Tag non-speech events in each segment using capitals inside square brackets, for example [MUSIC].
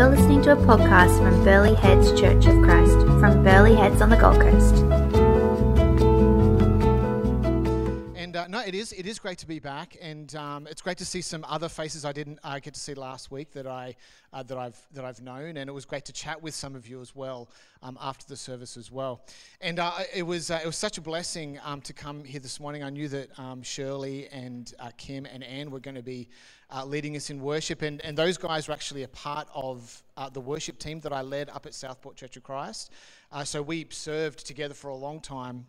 You're listening to a podcast from Burleigh Heads Church of Christ from Burleigh Heads on the Gold Coast. And uh, no, it is. It is great to be back, and um, it's great to see some other faces I didn't uh, get to see last week that I uh, that I've that I've known, and it was great to chat with some of you as well um, after the service as well. And uh, it was uh, it was such a blessing um, to come here this morning. I knew that um, Shirley and uh, Kim and Anne were going to be leading us in worship, and and those guys were actually a part of the worship team that I led up at Southport Church of Christ. so we served together for a long time.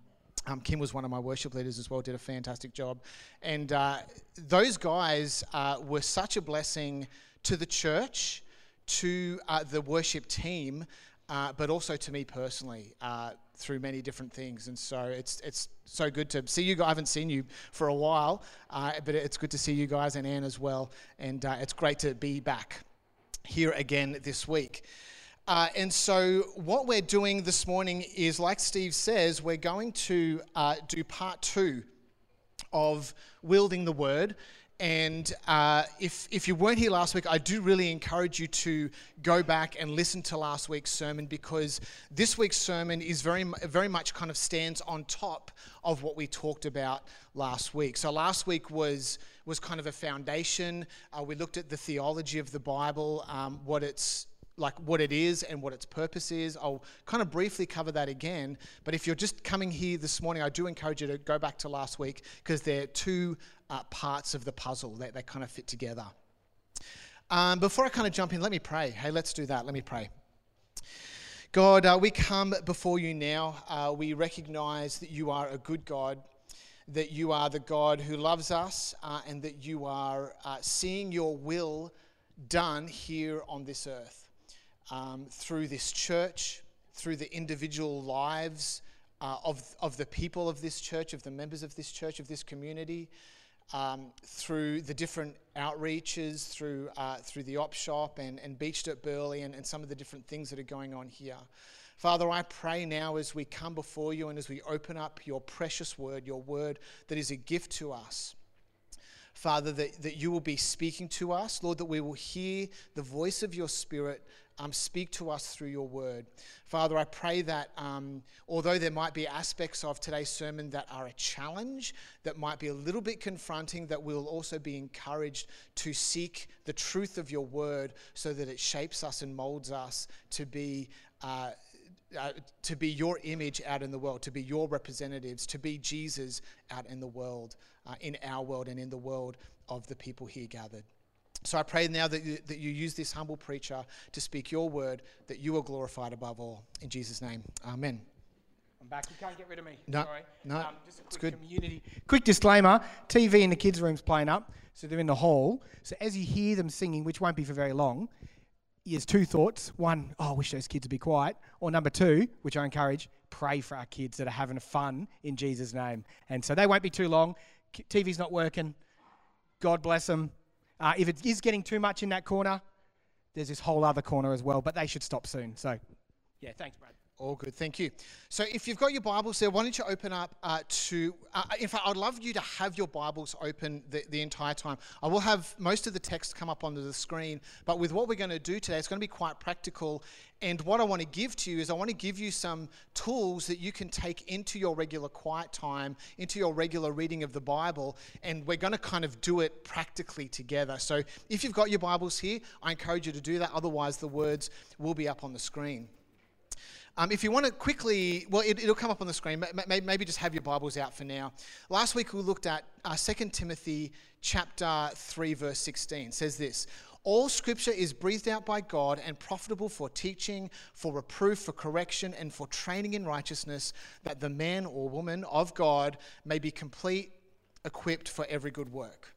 Um, Kim was one of my worship leaders as well, did a fantastic job. And uh, those guys uh, were such a blessing to the church, to uh, the worship team, uh, but also to me personally uh, through many different things. And so it's, it's so good to see you guys. I haven't seen you for a while, uh, but it's good to see you guys and Anne as well. And it's great to be back here again this week. Uh, and so, what we're doing this morning is, like Steve says, we're going to uh, do part two of wielding the word. And uh, if, if you weren't here last week, I do really encourage you to go back and listen to last week's sermon because this week's sermon is very, very much kind of stands on top of what we talked about last week. So last week was, was kind of a foundation. Uh, we looked at the theology of the Bible, um, what it's like what it is and what its purpose is. I'll kind of briefly cover that again. But if you're just coming here this morning, I do encourage you to go back to last week because they're two uh, parts of the puzzle that they kind of fit together. Um, before I kind of jump in, let me pray. Hey, let's do that. Let me pray. God, uh, we come before you now. Uh, we recognize that you are a good God, that you are the God who loves us, uh, and that you are uh, seeing your will done here on this earth um, through this church, through the individual lives uh, of, of the people of this church, of the members of this church, of this community, um, through the different outreaches, through, uh, through the op shop and, and Beached at Burleigh and, and some of the different things that are going on here. Father, I pray now as we come before you and as we open up your precious word, your word that is a gift to us. Father, that, that you will be speaking to us. Lord, that we will hear the voice of your Spirit um, speak to us through your word. Father, I pray that um, although there might be aspects of today's sermon that are a challenge, that might be a little bit confronting, that we'll also be encouraged to seek the truth of your word so that it shapes us and molds us to be. Uh, uh, to be your image out in the world, to be your representatives, to be Jesus out in the world, uh, in our world, and in the world of the people here gathered. So I pray now that you, that you use this humble preacher to speak your word, that you are glorified above all. In Jesus' name, amen. I'm back. You can't get rid of me. No, Sorry. no, um, just a quick it's good. Community. Quick disclaimer: TV in the kids' room's playing up, so they're in the hall. So as you hear them singing, which won't be for very long, there's two thoughts. One, oh, I wish those kids would be quiet. Or number two, which I encourage, pray for our kids that are having fun in Jesus' name. And so they won't be too long. TV's not working. God bless them. Uh, if it is getting too much in that corner, there's this whole other corner as well, but they should stop soon. So, yeah, thanks, Brad. All good, thank you. So, if you've got your Bibles there, why don't you open up uh, to. Uh, in fact, I'd love you to have your Bibles open the, the entire time. I will have most of the text come up onto the screen, but with what we're going to do today, it's going to be quite practical. And what I want to give to you is I want to give you some tools that you can take into your regular quiet time, into your regular reading of the Bible, and we're going to kind of do it practically together. So, if you've got your Bibles here, I encourage you to do that. Otherwise, the words will be up on the screen. Um, if you want to quickly, well, it, will come up on the screen. Maybe just have your Bibles out for now. Last week we looked at uh, 2 Timothy chapter 3, verse 16. It says this All scripture is breathed out by God and profitable for teaching, for reproof, for correction, and for training in righteousness, that the man or woman of God may be complete, equipped for every good work.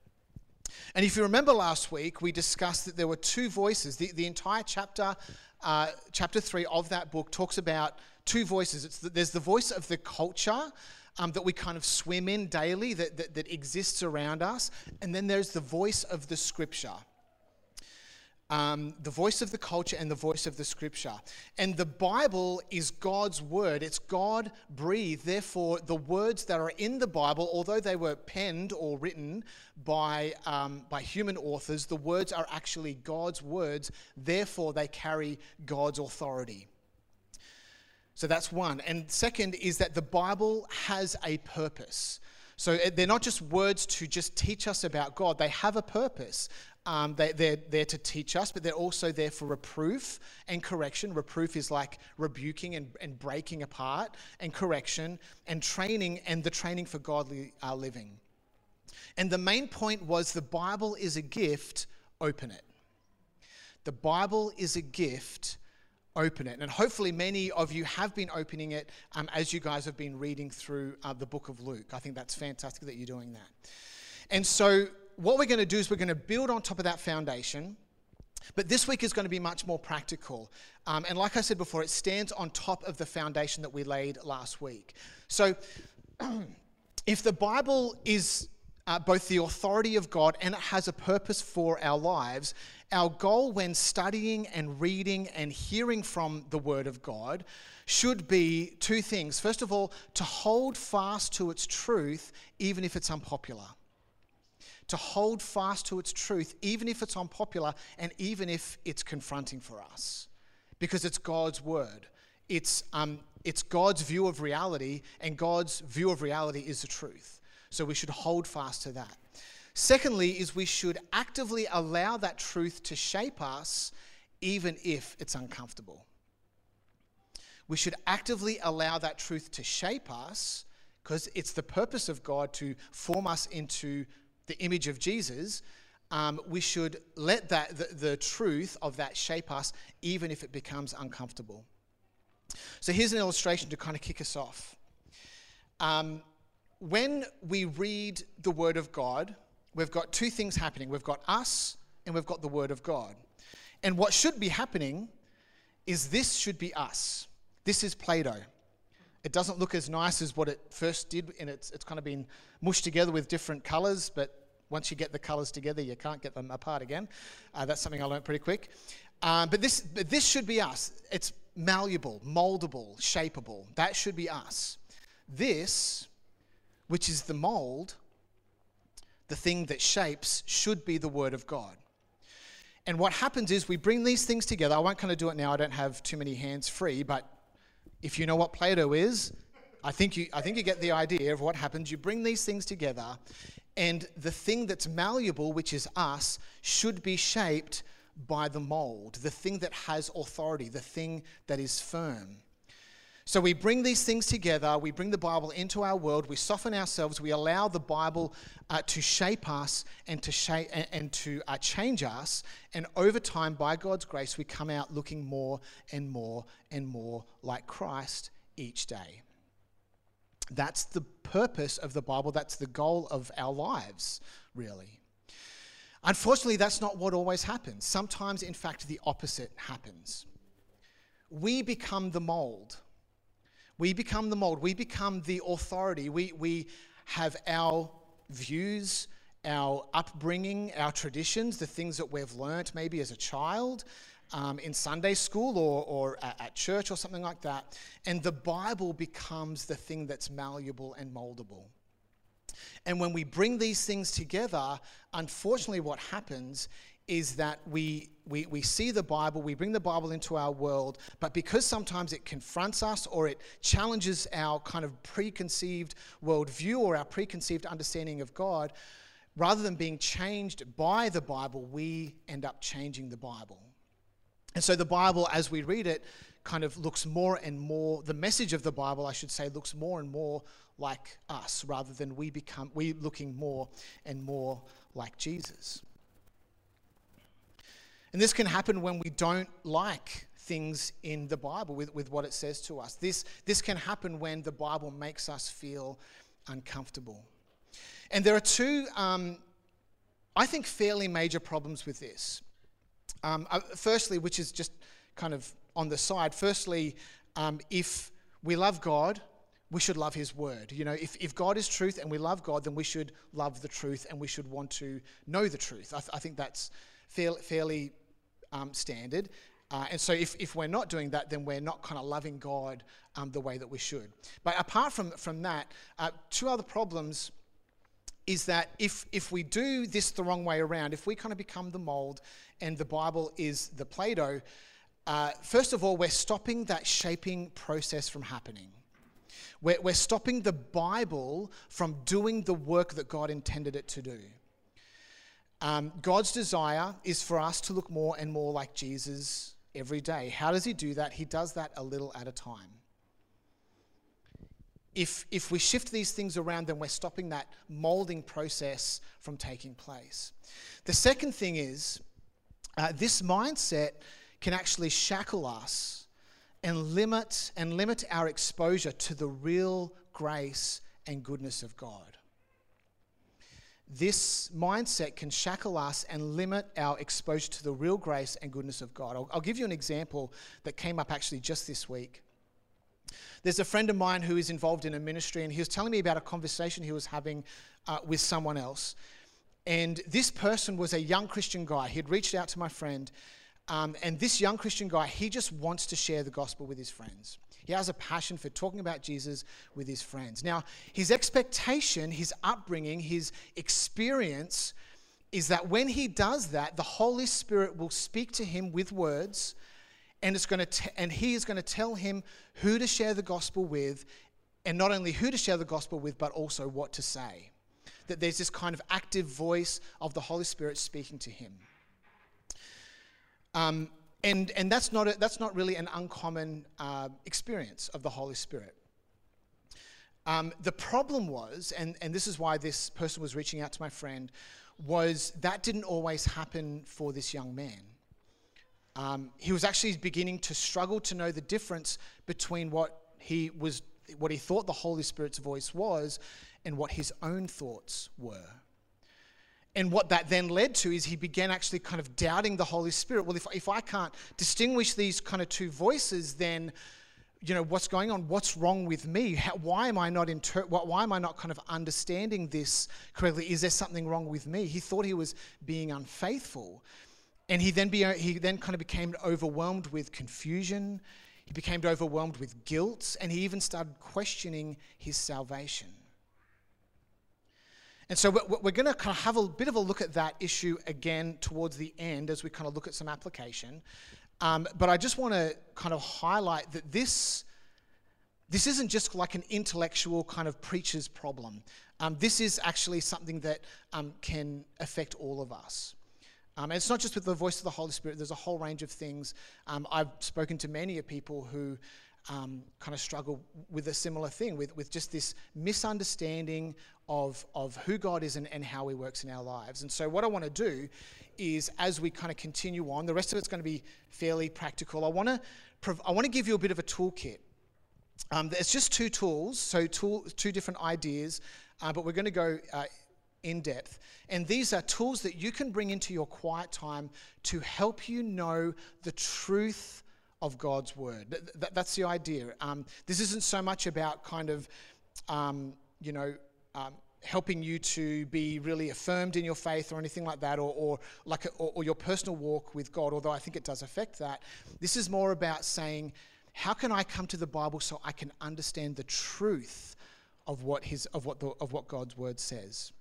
And if you remember last week, we discussed that there were two voices. The, the entire chapter uh, chapter 3 of that book talks about two voices. It's the, there's the voice of the culture um, that we kind of swim in daily, that, that, that exists around us, and then there's the voice of the scripture. Um, the voice of the culture and the voice of the scripture. And the Bible is God's word, it's God breathed. Therefore, the words that are in the Bible, although they were penned or written by, um, by human authors, the words are actually God's words. Therefore, they carry God's authority. So that's one. And second is that the Bible has a purpose. So uh, they're not just words to just teach us about God, they have a purpose. Um, they, they're there to teach us, but they're also there for reproof and correction. Reproof is like rebuking and, and breaking apart, and correction and training, and the training for godly uh, living. And the main point was the Bible is a gift, open it. The Bible is a gift, open it. And hopefully, many of you have been opening it um, as you guys have been reading through uh, the book of Luke. I think that's fantastic that you're doing that. And so, what we're going to do is we're going to build on top of that foundation. But this week is going to be much more practical. Um, and like I said before, it stands on top of the foundation that we laid last week. So, [CLEARS THROAT] if the Bible is uh, both the authority of God and it has a purpose for our lives, our goal when studying and reading and hearing from the Word of God should be two things. First of all, to hold fast to its truth, even if it's unpopular to hold fast to its truth, even if it's unpopular and even if it's confronting for us, because it's God's word. It's, um, it's God's view of reality, and God's view of reality is the truth. So we should hold fast to that. Secondly, is we should actively allow that truth to shape us, even if it's uncomfortable. We should actively allow that truth to shape us because it's the purpose of God to form us into the image of Jesus, um, we should let that the, the truth of that shape us, even if it becomes uncomfortable. So here's an illustration to kind of kick us off. Um, when we read the Word of God, we've got two things happening. We've got us and we've got the Word of God. And what should be happening is this should be us. This is Play Doh. It doesn't look as nice as what it first did, and it's, it's kind of been mushed together with different colors, but once you get the colors together, you can't get them apart again. Uh, that's something I learned pretty quick. Um, but this, but this should be us. It's malleable, moldable, shapeable. That should be us. This, which is the mold, the thing that shapes, should be the Word of God. And what happens is we bring these things together. I won't kind of do it now, I don't have too many hands free, but if you know what Play Doh is, I think, you, I think you get the idea of what happens. You bring these things together, and the thing that's malleable, which is us, should be shaped by the mold, the thing that has authority, the thing that is firm. So we bring these things together, we bring the Bible into our world, we soften ourselves, we allow the Bible uh, to shape us and to, shape, and, and to uh, change us. And over time, by God's grace, we come out looking more and more and more like Christ each day. That's the purpose of the Bible, that's the goal of our lives, really. Unfortunately, that's not what always happens. Sometimes, in fact, the opposite happens. We become the mold we become the mold, we become the authority. We, we have our views, our upbringing, our traditions, the things that we've learnt maybe as a child. Um, in Sunday school or, or at church or something like that. And the Bible becomes the thing that's malleable and moldable. And when we bring these things together, unfortunately, what happens is that we, we, we see the Bible, we bring the Bible into our world, but because sometimes it confronts us or it challenges our kind of preconceived worldview or our preconceived understanding of God, rather than being changed by the Bible, we end up changing the Bible. And so the Bible, as we read it, kind of looks more and more, the message of the Bible, I should say, looks more and more like us rather than we become, we looking more and more like Jesus. And this can happen when we don't like things in the Bible with, with what it says to us. This, this can happen when the Bible makes us feel uncomfortable. And there are two, um, I think, fairly major problems with this. Um, uh, firstly, which is just kind of on the side, firstly, um, if we love God, we should love His Word. You know, if, if God is truth and we love God, then we should love the truth and we should want to know the truth. I, th- I think that's fairly, fairly um, standard. Uh, and so, if, if we're not doing that, then we're not kind of loving God um, the way that we should. But apart from, from that, uh, two other problems is that if, if we do this the wrong way around, if we kind of become the mold and the Bible is the Play Doh, uh, first of all, we're stopping that shaping process from happening. We're, we're stopping the Bible from doing the work that God intended it to do. Um, God's desire is for us to look more and more like Jesus every day. How does He do that? He does that a little at a time. If, if we shift these things around, then we're stopping that molding process from taking place. The second thing is uh, this mindset can actually shackle us and limit and limit our exposure to the real grace and goodness of God. This mindset can shackle us and limit our exposure to the real grace and goodness of God. I'll, I'll give you an example that came up actually just this week. There's a friend of mine who is involved in a ministry, and he was telling me about a conversation he was having uh, with someone else. And this person was a young Christian guy. He had reached out to my friend, um, and this young Christian guy, he just wants to share the gospel with his friends. He has a passion for talking about Jesus with his friends. Now, his expectation, his upbringing, his experience is that when he does that, the Holy Spirit will speak to him with words, and, it's going to and he is going to tell him who to share the gospel with, and not only who to share the gospel with, but also what to say. That there's this kind of active voice of the Holy Spirit speaking to him. Um, and, and that's, not a, that's not really an uncommon uh, experience of the Holy Spirit. Um, the problem was, and, and this is why this person was reaching out to my friend, was that didn't always happen for this young man. Um, he was actually beginning to struggle to know the difference between what he was, what he thought the Holy Spirit's voice was, and what his own thoughts were. And what that then led to is he began actually kind of doubting the Holy Spirit. Well, if, if I can't distinguish these kind of two voices, then you know what's going on? What's wrong with me? How, why am i not inter- why am i not kind of understanding this correctly? Is there something wrong with me? He thought he was being unfaithful. And he then be, he then kind of became overwhelmed with confusion. He became overwhelmed with guilt. And he even started questioning his salvation and so we're going to kind of have a bit of a look at that issue again towards the end as we kind of look at some application. Um, but I just want to kind of highlight that this, this isn't just like an intellectual kind of preacher's problem. Um, this is actually something that um, can affect all of us. Um, and it's not just with the voice of the Holy Spirit, there's a whole range of things. Um, I've spoken to many of people who um, kind of struggle with a similar thing, with, with just this misunderstanding of, of who God is and, and how He works in our lives. And so, what I want to do is, as we kind of continue on, the rest of it's going to be fairly practical. I want to prov- I want to give you a bit of a toolkit. Um, it's just two tools, so tool, two different ideas, uh, but we're going to go uh, in depth. And these are tools that you can bring into your quiet time to help you know the truth of God's word. Th- th- that's the idea. Um, this isn't so much about kind of, um, you know, um, helping you to be really affirmed in your faith or anything like that, or, or like a, or, or your personal walk with God. Although I think it does affect that. This is more about saying, how can I come to the Bible so I can understand the truth of what his of what the, of what God's word says.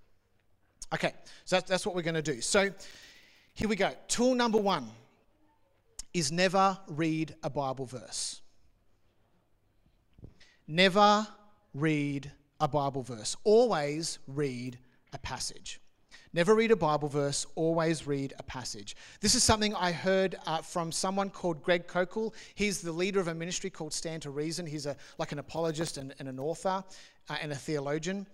Okay, so that's, that's what we're going to do. So here we go. Tool number one is never read a Bible verse. Never read a Bible verse. Always read a passage. Never read a Bible verse, always read a passage. This is something I heard uh, from someone called Greg Koukl. He's the leader of a ministry called Stand to Reason. He's a, like an apologist and, and an author uh, and a theologian.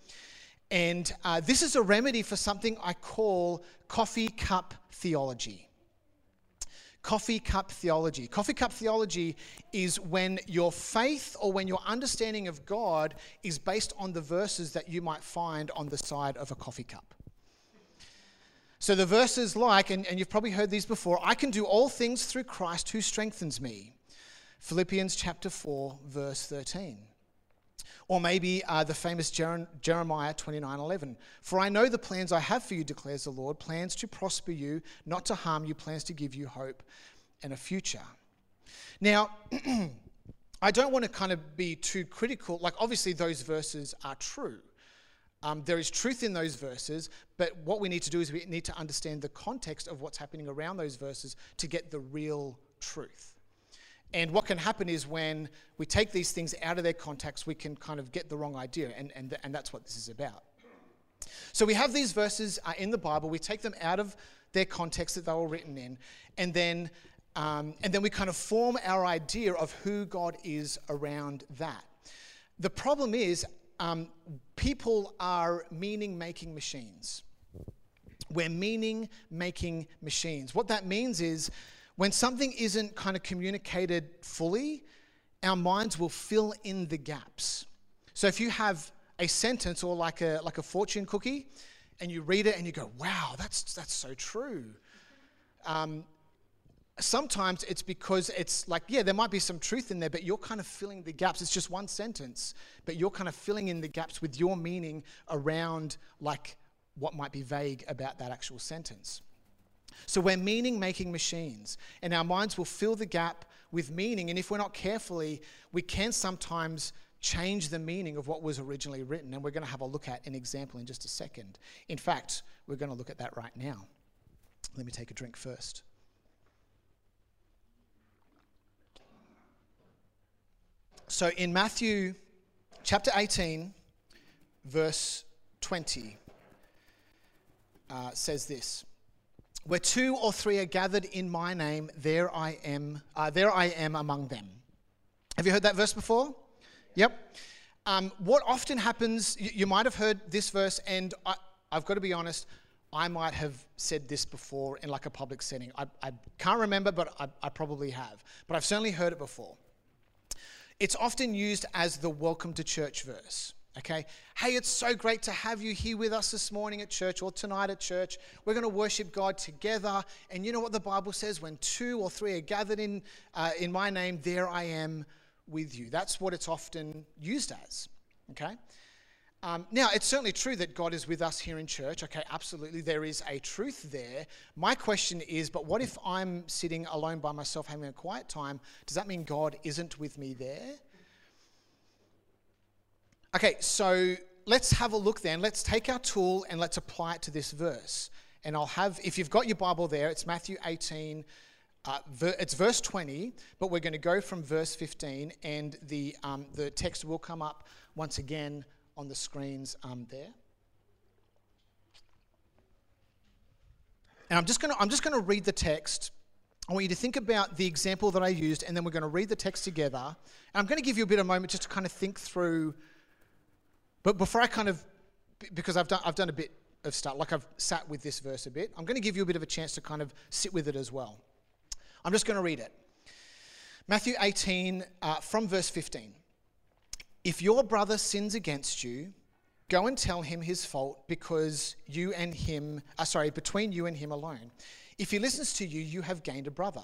And uh, this is a remedy for something I call coffee cup theology coffee cup theology. Coffee cup theology is when your faith or when your understanding of God is based on the verses that you might find on the side of a coffee cup. So the verses like, and, and you've probably heard these before, I can do all things through Christ who strengthens me. Philippians chapter 4, verse 13. Or maybe uh, the famous Jer- Jeremiah 29:11. For I know the plans I have for you, declares the Lord, plans to prosper you, not to harm you, plans to give you hope and a future. Now, [CLEARS THROAT] I don't want to kind of be too critical. Like, obviously, those verses are true. Um, there is truth in those verses, but what we need to do is we need to understand the context of what's happening around those verses to get the real truth. And what can happen is when we take these things out of their context, we can kind of get the wrong idea, and, and, and that's what this is about. So we have these verses uh, in the Bible, we take them out of their context that they were written in, and then, um, and then we kind of form our idea of who God is around that. The problem is, um, people are meaning making machines. We're meaning making machines. What that means is when something isn't kind of communicated fully, our minds will fill in the gaps. So if you have a sentence or like a, like a fortune cookie and you read it and you go, wow, that's, that's so true. Um, sometimes it's because it's like, yeah, there might be some truth in there, but you're kind of filling the gaps. It's just one sentence, but you're kind of filling in the gaps with your meaning around like what might be vague about that actual sentence. So we're meaning making machines, and our minds will fill the gap with meaning. And if we're not carefully, we can sometimes change the meaning of what was originally written. And we're going to have a look at an example in just a second. In fact, we're going to look at that right now. Let me take a drink first. So in Matthew chapter 18, verse 20, uh, says this. Where two or three are gathered in my name, there I am. Uh, there I am among them. Have you heard that verse before? Yep. Um, what often happens, you, you, might have heard this verse, and I, have got to be honest, I might have said this before in like a public setting. I, I can't remember, but I, I probably have. But I've certainly heard it before. It's often used as the welcome to church verse. Okay? Hey, it's so great to have you here with us this morning at church or tonight at church. We're going to worship God together. And you know what the Bible says? When two or three are gathered in, uh, in my name, there I am with you. That's what it's often used as. Okay? Um, now, it's certainly true that God is with us here in church. Okay, absolutely. There is a truth there. My question is, but what if I'm sitting alone by myself having a quiet time? Does that mean God isn't with me there? Okay, so let's have a look then. Let's take our tool and let's apply it to this verse. And I'll have, if you've got your Bible there, it's Matthew 18. Uh, ver, it's verse 20, but we're going to go from verse 15, and the, um, the text will come up once again on the screens um, there. And I'm just going to I'm just going to read the text. I want you to think about the example that I used, and then we're going to read the text together. And I'm going to give you a bit of a moment just to kind of think through. But before I kind of, because I've done I've done a bit of stuff, like I've sat with this verse a bit. I'm going to give you a bit of a chance to kind of sit with it as well. I'm just going to read it. Matthew 18 uh, from verse 15. If your brother sins against you, go and tell him his fault because you and him, uh, sorry, between you and him alone. If he listens to you, you have gained a brother.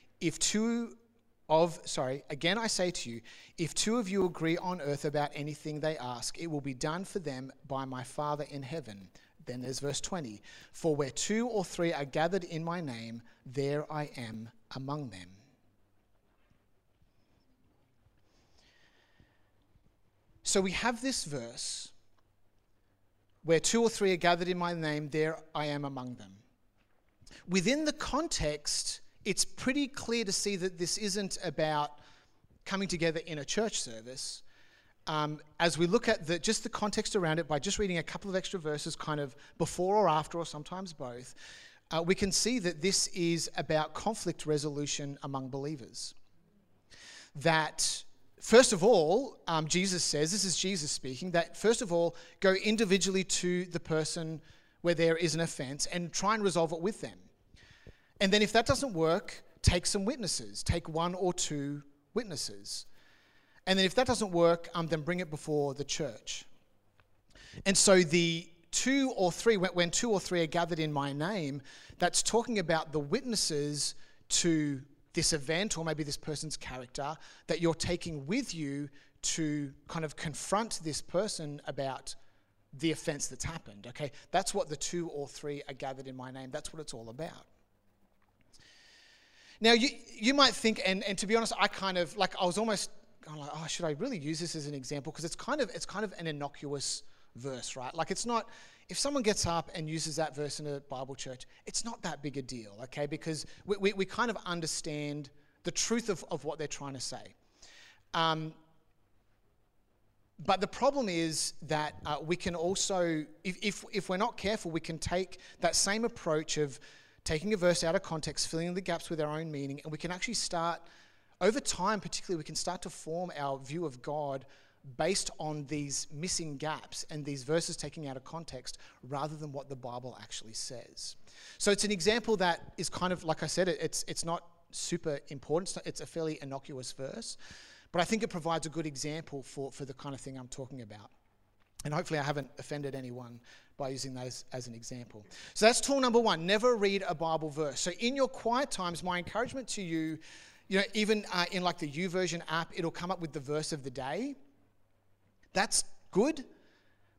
if two of sorry, again I say to you, if two of you agree on earth about anything they ask, it will be done for them by my Father in heaven. Then there's verse 20. For where two or three are gathered in my name, there I am among them. So we have this verse where two or three are gathered in my name, there I am among them. Within the context, it's pretty clear to see that this isn't about coming together in a church service. Um, as we look at the, just the context around it by just reading a couple of extra verses, kind of before or after, or sometimes both, uh, we can see that this is about conflict resolution among believers. That first of all, um, Jesus says, this is Jesus speaking, that first of all, go individually to the person where there is an offense and try and resolve it with them. And then if that doesn't work, take some witnesses, take one or two witnesses. And then if that doesn't work, um, then bring it before the church. And so the two or three, when two or three are gathered in my name, that's talking about the witnesses to this event or maybe this person's character that you're taking with you to kind of confront this person about the offense that's happened. Okay, that's what the two or three are gathered in my name. That's what it's all about. Now, you, you might think, and, and to be honest, I kind of like, I was almost like, oh, should I really use this as an example? Because it's kind of, it's kind of an innocuous verse, right? Like, it's not, if someone gets up and uses that verse in a Bible church, it's not that big a deal, okay? Because we, we, we kind of understand the truth of, of what they're trying to say. Um, but the problem is that uh, we can also, if, if, if we're not careful, we can take that same approach of taking a verse out of context, filling the gaps with our own meaning, and we can actually start, over time particularly, we can start to form our view of God based on these missing gaps and these verses taking out of context rather than what the Bible actually says. So it's an example that is kind of, like I said, it's, it's not super important, it's a fairly innocuous verse, but I think it provides a good example for, for the kind of thing I'm talking about. And hopefully, I haven't offended anyone by using that as, as, an example. So that's tool number one never read a Bible verse. So, in your quiet times, my encouragement to you, you know, even uh, in like the YouVersion app, it'll come up with the verse of the day. That's good.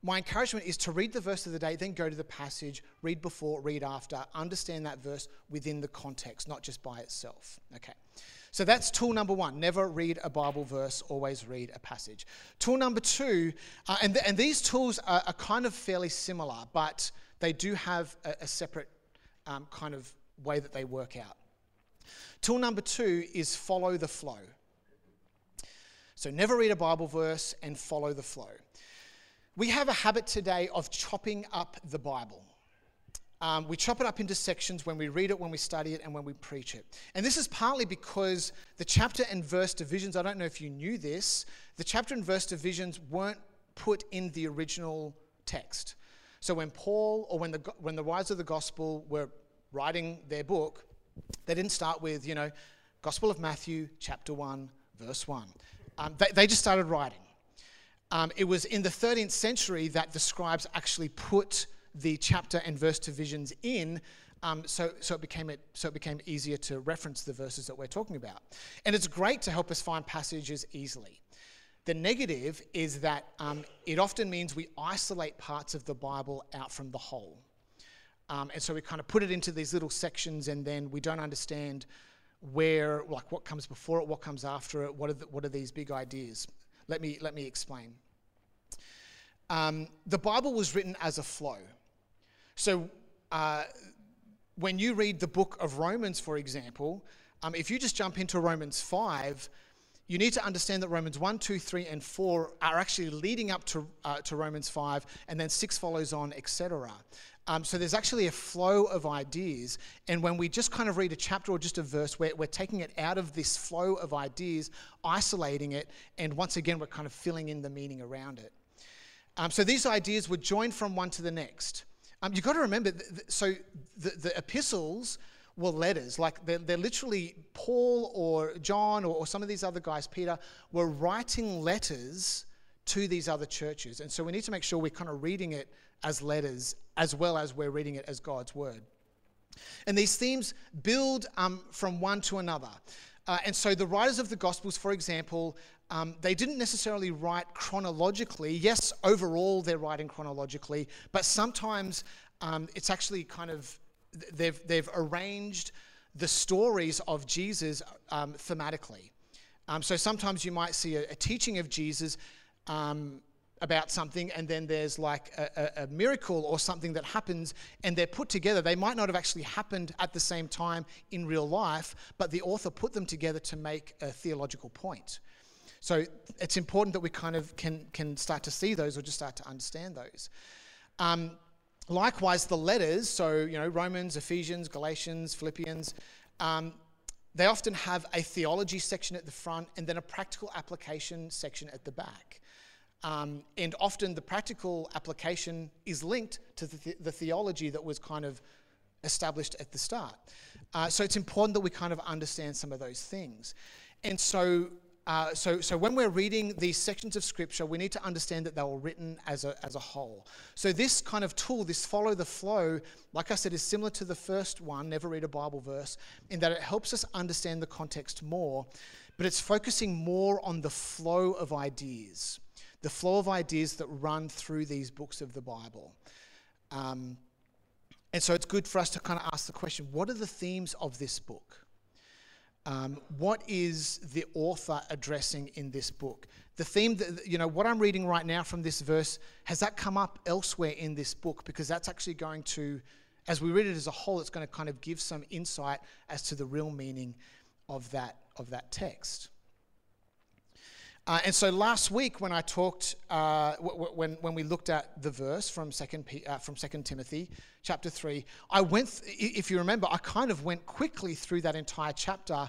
My encouragement is to read the verse of the day, then go to the passage, read before, read after, understand that verse within the context, not just by itself. Okay. So that's tool number one. Never read a Bible verse, always read a passage. Tool number two, uh, and, th- and these tools are, are, kind of fairly similar, but they do have a, a separate um, kind of way that they work out. Tool number two is follow the flow. So never read a Bible verse and follow the flow. We have a habit today of chopping up the Bible. Um, we chop it up into sections when we read it, when we study it, and when we preach it. And this is partly because the chapter and verse divisions, I don't know if you knew this, the chapter and verse divisions weren't put in the original text. So when Paul or when the, when the writers of the gospel were writing their book, they didn't start with, you know, Gospel of Matthew, chapter 1, verse 1. Um, they, they, just started writing. Um, it was in the 13th century that the scribes actually put the chapter and verse divisions in um, so, so, it became it, so it became easier to reference the verses that we're talking about. And it's great to help us find passages easily. The negative is that um, it often means we isolate parts of the Bible out from the whole. Um, and so we kind of put it into these little sections and then we don't understand where, like what comes before it, what comes after it, what are, the, what are these big ideas. Let me, let me explain. Um, the Bible was written as a flow. So uh, when you read the book of Romans, for example, um, if you just jump into Romans 5, you need to understand that Romans 1, 2, 3, and 4 are actually leading up to, uh, to Romans 5, and then 6 follows on, etc. Um, so there's actually a flow of ideas, and when we just kind of read a chapter or just a verse, we're, we're taking it out of this flow of ideas, isolating it, and once again, we're kind of filling in the meaning around it. Um, so these ideas were joined from one to the next. Um, you've got to remember, th- th- so the, the, epistles were letters. Like they're, they're literally Paul or John or, or, some of these other guys, Peter, were writing letters to these other churches. And so we need to make sure we're kind of reading it as letters as well as we're reading it as God's word. And these themes build um, from one to another. Uh, and so the writers of the Gospels, for example, um, they didn't necessarily write chronologically. Yes, overall they're writing chronologically, but sometimes um, it's actually kind of they've they've arranged the stories of Jesus um, thematically. Um, so sometimes you might see a, a teaching of Jesus um, about something, and then there's like a, a, a, miracle or something that happens, and they're put together. They might not have actually happened at the same time in real life, but the author put them together to make a theological point. So it's important that we kind of can, can start to see those or just start to understand those. Um, likewise, the letters, so, you know, Romans, Ephesians, Galatians, Philippians, um, they often have a theology section at the front and then a practical application section at the back. Um, and often the practical application is linked to the, the, theology that was kind of established at the start. Uh, so it's important that we kind of understand some of those things. And so uh, so, so when we're reading these sections of scripture, we need to understand that they were written as a, as a whole. So this kind of tool, this follow the flow, like I said, is similar to the first one, never read a Bible verse, in that it helps us understand the context more, but it's focusing more on the flow of ideas, the flow of ideas that run through these books of the Bible. Um, and so it's good for us to kind of ask the question, what are the themes of this book? Um, what is the author addressing in this book? The theme that, you know, what I'm reading right now from this verse, has that come up elsewhere in this book? Because that's actually going to, as we read it as a whole, it's going to kind of give some insight as to the real meaning of that, of that text. Uh, and so last week, when I talked, uh, w- w- when, when we looked at the verse from Second, P- uh, from Second Timothy, chapter three, I went. Th- if you remember, I kind of went quickly through that entire chapter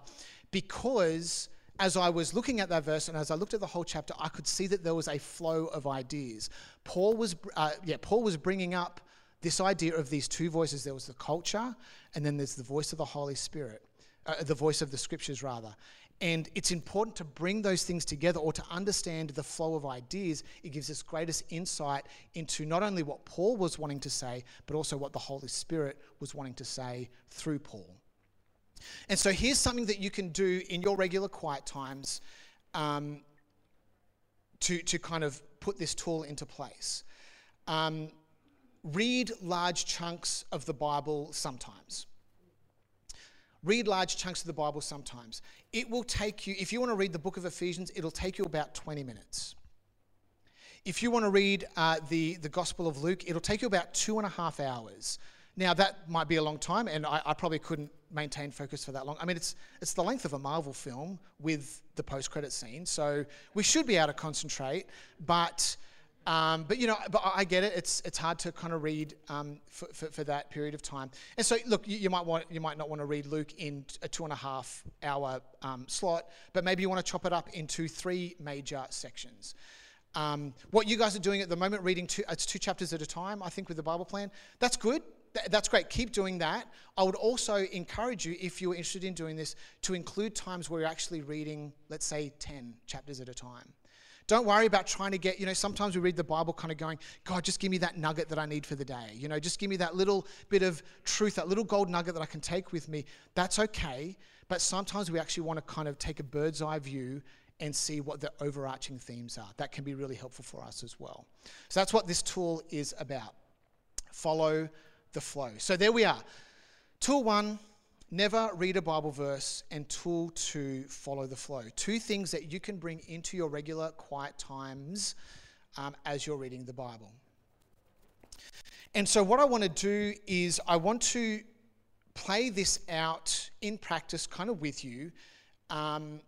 because as I was looking at that verse and as I looked at the whole chapter, I could see that there was a flow of ideas. Paul was, uh, yeah, Paul was bringing up this idea of these two voices. There was the culture, and then there's the voice of the Holy Spirit, uh, the voice of the Scriptures, rather. And it's important to bring those things together or to understand the flow of ideas. It gives us greatest insight into not only what Paul was wanting to say, but also what the Holy Spirit was wanting to say through Paul. And so here's something that you can do in your regular quiet times um, to, to kind of put this tool into place. Um, read large chunks of the Bible sometimes read large chunks of the Bible sometimes. It will take you, if you want to read the book of Ephesians, it'll take you about 20 minutes. If you want to read uh, the, the Gospel of Luke, it'll take you about two and a half hours. Now, that might be a long time, and I, I probably couldn't maintain focus for that long. I mean, it's, it's the length of a Marvel film with the post credit scene, so we should be able to concentrate, but um, but you know, but I get it. It's it's hard to kind of read um, for, for, for, that period of time. And so, look, you, you, might want you might not want to read Luke in a two and a half hour um, slot, but maybe you want to chop it up into three major sections. Um, what you guys are doing at the moment, reading two, it's two chapters at a time, I think, with the Bible plan. That's good. that's great. Keep doing that. I would also encourage you, if you're interested in doing this, to include times where you're actually reading, let's say, 10 chapters at a time. Don't worry about trying to get, you know, sometimes we read the Bible kind of going, God, just give me that nugget that I need for the day. You know, just give me that little bit of truth, that little gold nugget that I can take with me. That's okay. But sometimes we actually want to kind of take a bird's eye view and see what the overarching themes are. That can be really helpful for us as well. So that's what this tool is about. Follow the flow. So there we are. Tool one Never read a Bible verse and tool to follow the flow. Two things that you can bring into your regular quiet times um, as you're reading the Bible. And so, what I want to do is, I want to play this out in practice, kind of with you, um,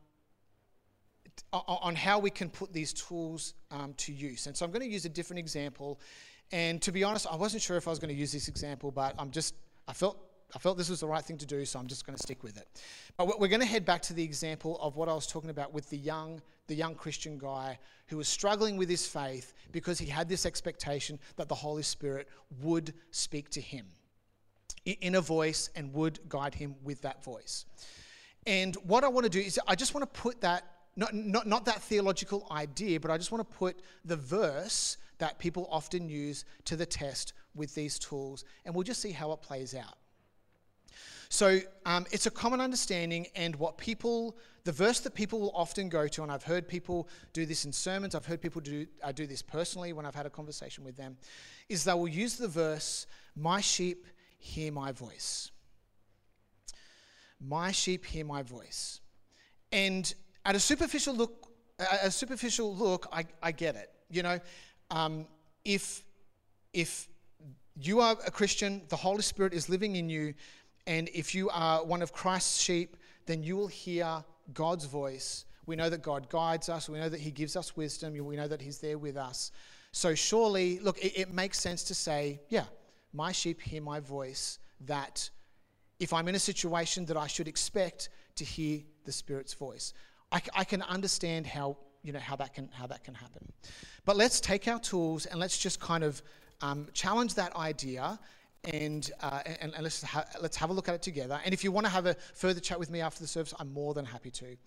on how we can put these tools um, to use. And so, I'm going to use a different example. And to be honest, I wasn't sure if I was going to use this example, but I'm just, I felt I felt this was the right thing to do, so I'm just going to stick with it. But we're going to head back to the example of what I was talking about with the young, the young Christian guy who was struggling with his faith because he had this expectation that the Holy Spirit would speak to him in a voice and would guide him with that voice. And what I want to do is I just want to put that, not, not, not that theological idea, but I just want to put the verse that people often use to the test with these tools, and we'll just see how it plays out. So um, it's a common understanding, and what people, the verse that people will often go to, and I've heard people do this in sermons, I've heard people do, uh, do this personally when I've had a conversation with them, is they will use the verse, My sheep hear my voice. My sheep hear my voice. And at a superficial look, a superficial look, I, I get it. You know, um, if if you are a Christian, the Holy Spirit is living in you, and if you are one of Christ's sheep, then you will hear God's voice. We know that God guides us. We know that He gives us wisdom. We know that He's there with us. So, surely, look, it, it makes sense to say, yeah, my sheep hear my voice, that if I'm in a situation that I should expect to hear the Spirit's voice. I can understand how, you know, how, that can, how that can happen. But let's take our tools and let's just kind of um, challenge that idea and, uh, and, and let's, ha- let's have a look at it together. And if you want to have a further chat with me after the service, I'm more than happy to.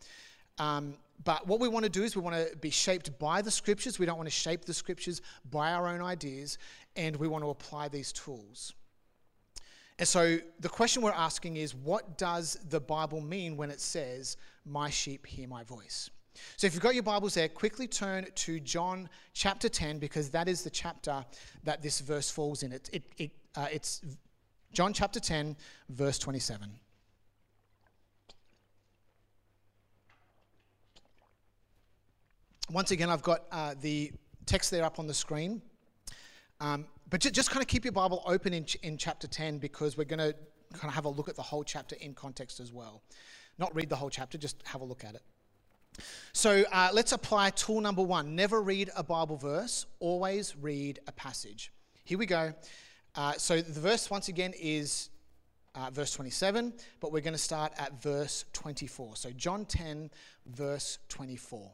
Um, but what we want to do is we want to be shaped by the scriptures. We don't want to shape the scriptures by our own ideas, and we want to apply these tools. And so the question we're asking is what does the Bible mean when it says, My sheep hear my voice? So if you've got your Bibles there, quickly turn to John chapter 10 because that is the chapter that this verse falls in. It, it, it, uh, it's John chapter 10, verse 27. Once again, I've got uh, the text there up on the screen. Um, but ju- just kind of keep your Bible open in, ch- in chapter 10 because we're going to kind of have a look at the whole chapter in context as well. Not read the whole chapter, just have a look at it. So uh, let's apply tool number one. Never read a Bible verse, always read a passage. Here we go. Uh, so the verse, once again, is uh, verse 27, but we're going to start at verse 24. So John 10, verse 24.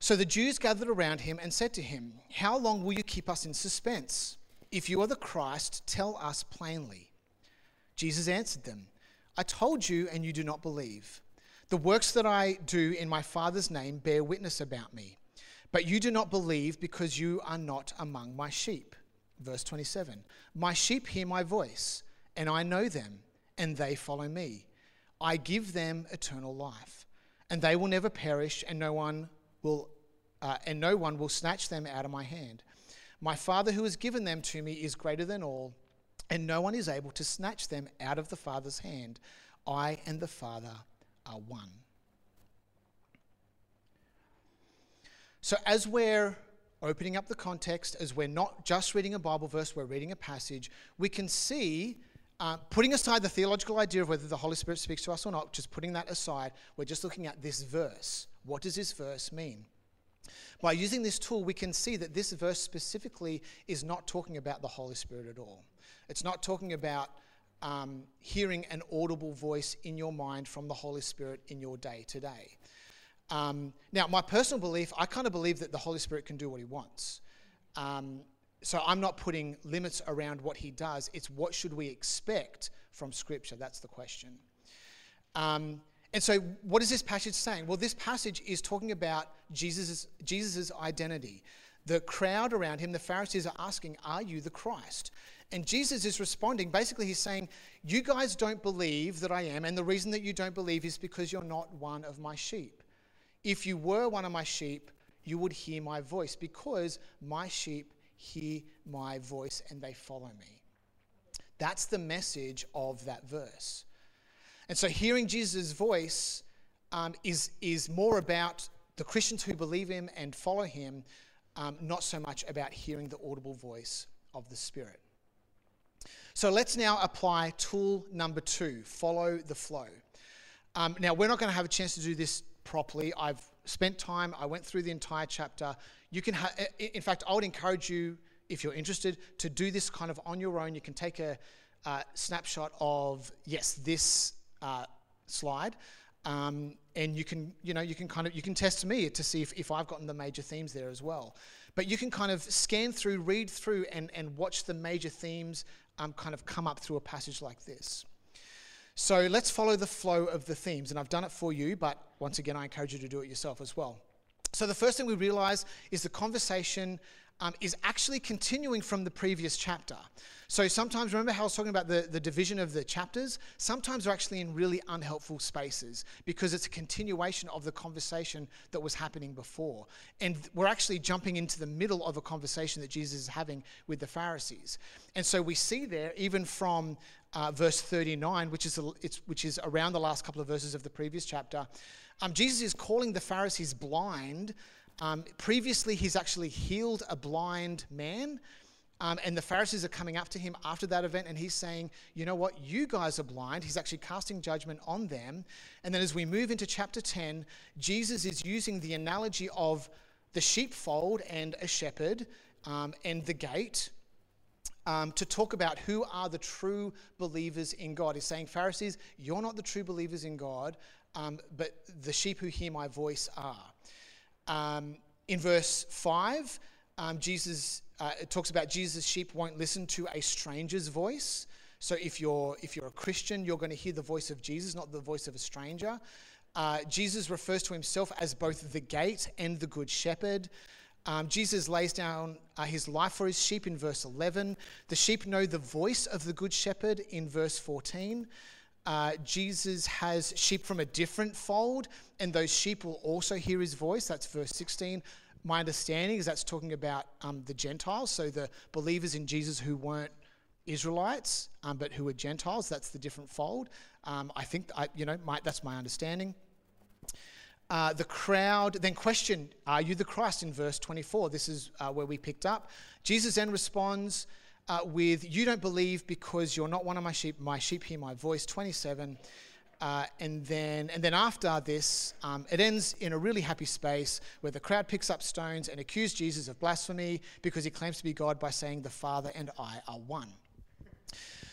So the Jews gathered around him and said to him, How long will you keep us in suspense? If you are the Christ, tell us plainly. Jesus answered them, I told you, and you do not believe. The works that I do in my Father's name bear witness about me. But you do not believe because you are not among my sheep. Verse 27 My sheep hear my voice, and I know them, and they follow me. I give them eternal life, and they will never perish, and no one will, uh, and no one will snatch them out of my hand. My Father who has given them to me is greater than all, and no one is able to snatch them out of the Father's hand. I and the Father are one. So, as we're opening up the context, as we're not just reading a Bible verse, we're reading a passage, we can see, uh, putting aside the theological idea of whether the Holy Spirit speaks to us or not, just putting that aside, we're just looking at this verse. What does this verse mean? By using this tool, we can see that this verse specifically is not talking about the Holy Spirit at all. It's not talking about um, hearing an audible voice in your mind from the Holy Spirit in your day today. Um, now, my personal belief, I kind of believe that the Holy Spirit can do what he wants. Um, so I'm not putting limits around what he does. It's what should we expect from Scripture? That's the question. Um, and so, what is this passage saying? Well, this passage is talking about Jesus' Jesus's identity. The crowd around him, the Pharisees, are asking, Are you the Christ? And Jesus is responding. Basically, he's saying, You guys don't believe that I am, and the reason that you don't believe is because you're not one of my sheep. If you were one of my sheep, you would hear my voice, because my sheep hear my voice and they follow me. That's the message of that verse. And so, hearing Jesus' voice um, is, is more about the Christians who believe him and follow him, um, not so much about hearing the audible voice of the Spirit. So, let's now apply tool number two follow the flow. Um, now, we're not going to have a chance to do this properly. I've spent time, I went through the entire chapter. You can, ha- in fact, I would encourage you, if you're interested, to do this kind of on your own. You can take a uh, snapshot of, yes, this uh, slide. Um, and you can, you know, you can kind of, you can test me to see if, if I've gotten the major themes there as well. But you can kind of scan through, read through, and, and watch the major themes um, kind of come up through a passage like this. So let's follow the flow of the themes. And I've done it for you, but once again, I encourage you to do it yourself as well. So the first thing we realize is the conversation um, is actually continuing from the previous chapter. So sometimes, remember how I was talking about the, the division of the chapters? Sometimes they're actually in really unhelpful spaces because it's a continuation of the conversation that was happening before. And we're actually jumping into the middle of a conversation that Jesus is having with the Pharisees. And so we see there, even from uh, verse 39, which is, which is around the last couple of verses of the previous chapter, um, Jesus is calling the Pharisees blind. Um, previously, he's actually healed a blind man. Um, and the Pharisees are coming up to him after that event, and he's saying, You know what? You guys are blind. He's actually casting judgment on them. And then as we move into chapter 10, Jesus is using the analogy of the sheepfold and a shepherd um, and the gate. Um, to talk about who are the true believers in God. He's saying, Pharisees, you're not the true believers in God, um, but the sheep who hear my voice are. Um, in verse 5, um, Jesus uh, it talks about Jesus' sheep won't listen to a stranger's voice. So if you're if you're a Christian, you're going to hear the voice of Jesus, not the voice of a stranger. Uh, Jesus refers to himself as both the gate and the good shepherd. Um, Jesus lays down uh, his life for his sheep in verse 11. The sheep know the voice of the good shepherd in verse 14. Uh, Jesus has sheep from a different fold, and those sheep will also hear his voice. That's verse 16. My understanding is that's talking about um, the Gentiles, so the believers in Jesus who weren't Israelites, um, but who were Gentiles. That's the different fold. Um, I think, I, you know, my, that's my understanding. Uh, the crowd then questioned, Are you the Christ in verse 24? This is uh, where we picked up. Jesus then responds uh, with, You don't believe because you're not one of my sheep. My sheep hear my voice. 27. Uh, and then, and then after this, um, it ends in a really happy space where the crowd picks up stones and accuse Jesus of blasphemy because he claims to be God by saying, "The Father and I are one."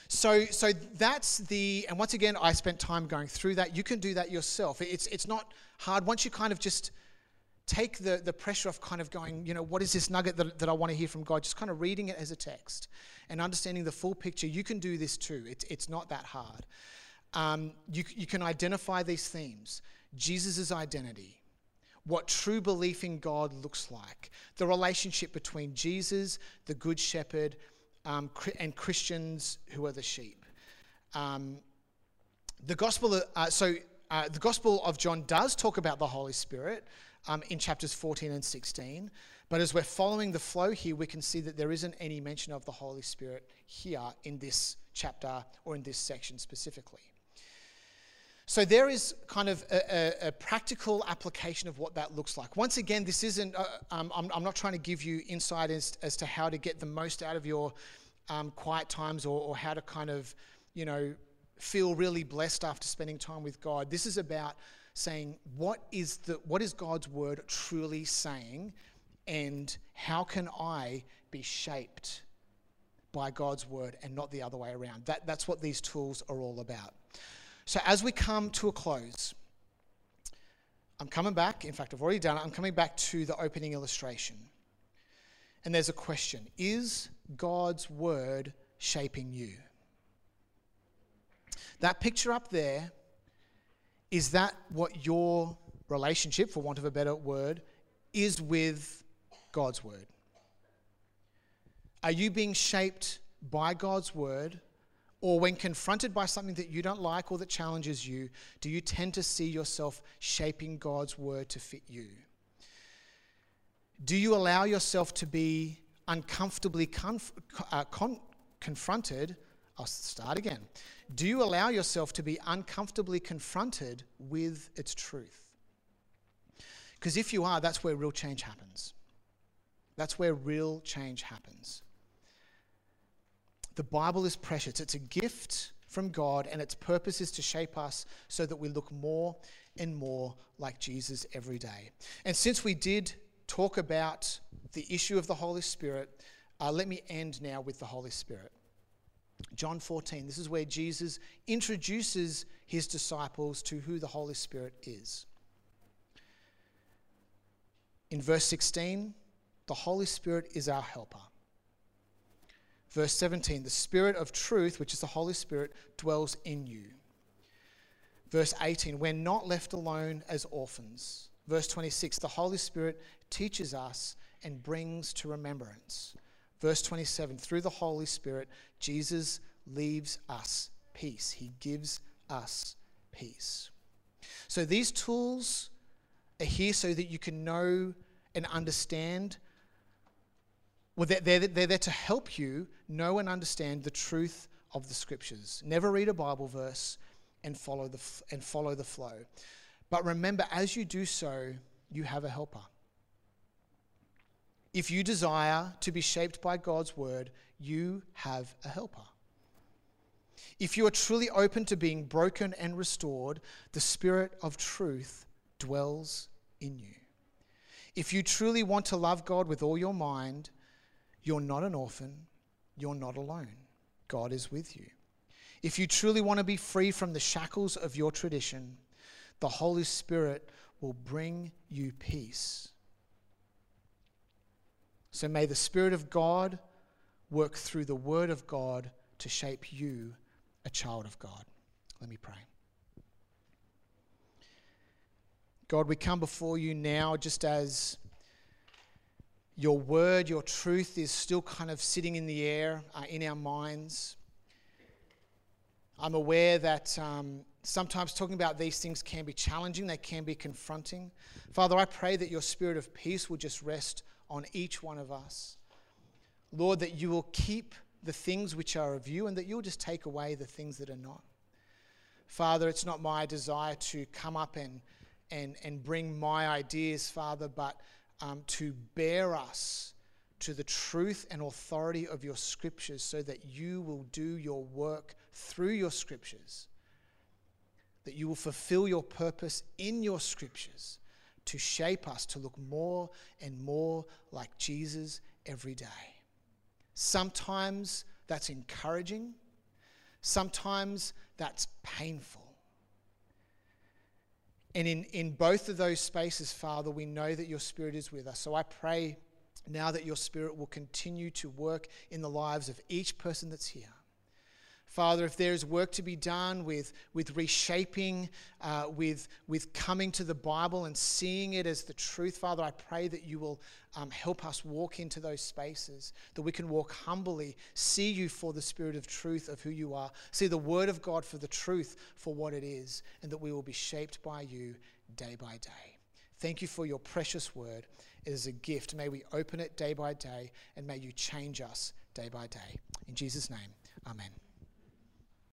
So, so that's the, and once again, I spent time going through that. You can do that yourself. It's, it's not hard. Once you kind of just take the, the pressure off kind of going, you know, what is this nugget that, that I want to hear from God? Just kind of reading it as a text and understanding the full picture. You can do this too. It's, it's not that hard. Um, you, you can identify these themes Jesus' identity, what true belief in God looks like, the relationship between Jesus, the Good Shepherd, um, and Christians who are the sheep. Um, the gospel, uh, so uh, the Gospel of John does talk about the Holy Spirit um, in chapters 14 and 16, but as we're following the flow here, we can see that there isn't any mention of the Holy Spirit here in this chapter or in this section specifically. So there is kind of a, a, a, practical application of what that looks like. Once again, this isn't, uh, um, I'm, I'm, not trying to give you insight as, as, to how to get the most out of your um, quiet times or, or how to kind of, you know, feel really blessed after spending time with God. This is about saying what is the what is God's word truly saying and how can I be shaped by God's word and not the other way around. That, that's what these tools are all about. So, as we come to a close, I'm coming back. In fact, I've already done it. I'm coming back to the opening illustration. And there's a question Is God's word shaping you? That picture up there, is that what your relationship, for want of a better word, is with God's word? Are you being shaped by God's word? Or when confronted by something that you don't like or that challenges you, do you tend to see yourself shaping God's word to fit you? Do you allow yourself to be uncomfortably conf- uh, con- confronted? I'll start again. Do you allow yourself to be uncomfortably confronted with its truth? Because if you are, that's where real change happens. That's where real change happens. The Bible is precious. It's a gift from God, and its purpose is to shape us so that we look more and more like Jesus every day. And since we did talk about the issue of the Holy Spirit, uh, let me end now with the Holy Spirit. John 14, this is where Jesus introduces his disciples to who the Holy Spirit is. In verse 16, the Holy Spirit is our helper. Verse 17 the Spirit of truth, which is the Holy Spirit, dwells in you. Verse 18 we're not left alone as orphans. Verse 26 the Holy Spirit teaches us and brings to remembrance. Verse 27 through the Holy Spirit, Jesus leaves us peace. He gives us peace. So these tools are here so that you can know and understand well, they're, they're, they're there to help you know and understand the truth of the scriptures. Never read a Bible verse and follow the, and follow the flow. But remember, as you do so, you have a helper. If you desire to be shaped by God's word, you have a helper. If you are truly open to being broken and restored, the Spirit of truth dwells in you. If you truly want to love God with all your mind, you're not an orphan. you're not alone. God is with you. If you truly want to be free from the shackles of your tradition, the Holy Spirit will bring you peace. So may the Spirit of God work through the Word of God to shape you a child of God. Let me pray. God, we come before you now just as your word, your truth is still kind of sitting in the air uh, in our minds. I'm aware that um, sometimes talking about these things can be challenging, they can be confronting. Father, I pray that your spirit of peace will just rest on each one of us. Lord, that you will keep the things which are of you and that you'll just take away the things that are not. Father, it's not my desire to come up and, and, and bring my ideas, Father, but um, to bear us to the truth and authority of your scriptures so that you will do your work through your scriptures, that you will fulfill your purpose in your scriptures to shape us to look more and more like Jesus every day. Sometimes that's encouraging, sometimes that's painful. And in, in both of those spaces, Father, we know that your Spirit is with us. So I pray now that your Spirit will continue to work in the lives of each person that's here. Father, if there is work to be done with, with reshaping, uh, with, with coming to the Bible and seeing it as the truth, Father, I pray that you will um, help us walk into those spaces, that we can walk humbly, see you for the spirit of truth of who you are, see the Word of God for the truth for what it is, and that we will be shaped by you day by day. Thank you for your precious word. It is a gift. May we open it day by day, and may you change us day by day. In Jesus' name, amen.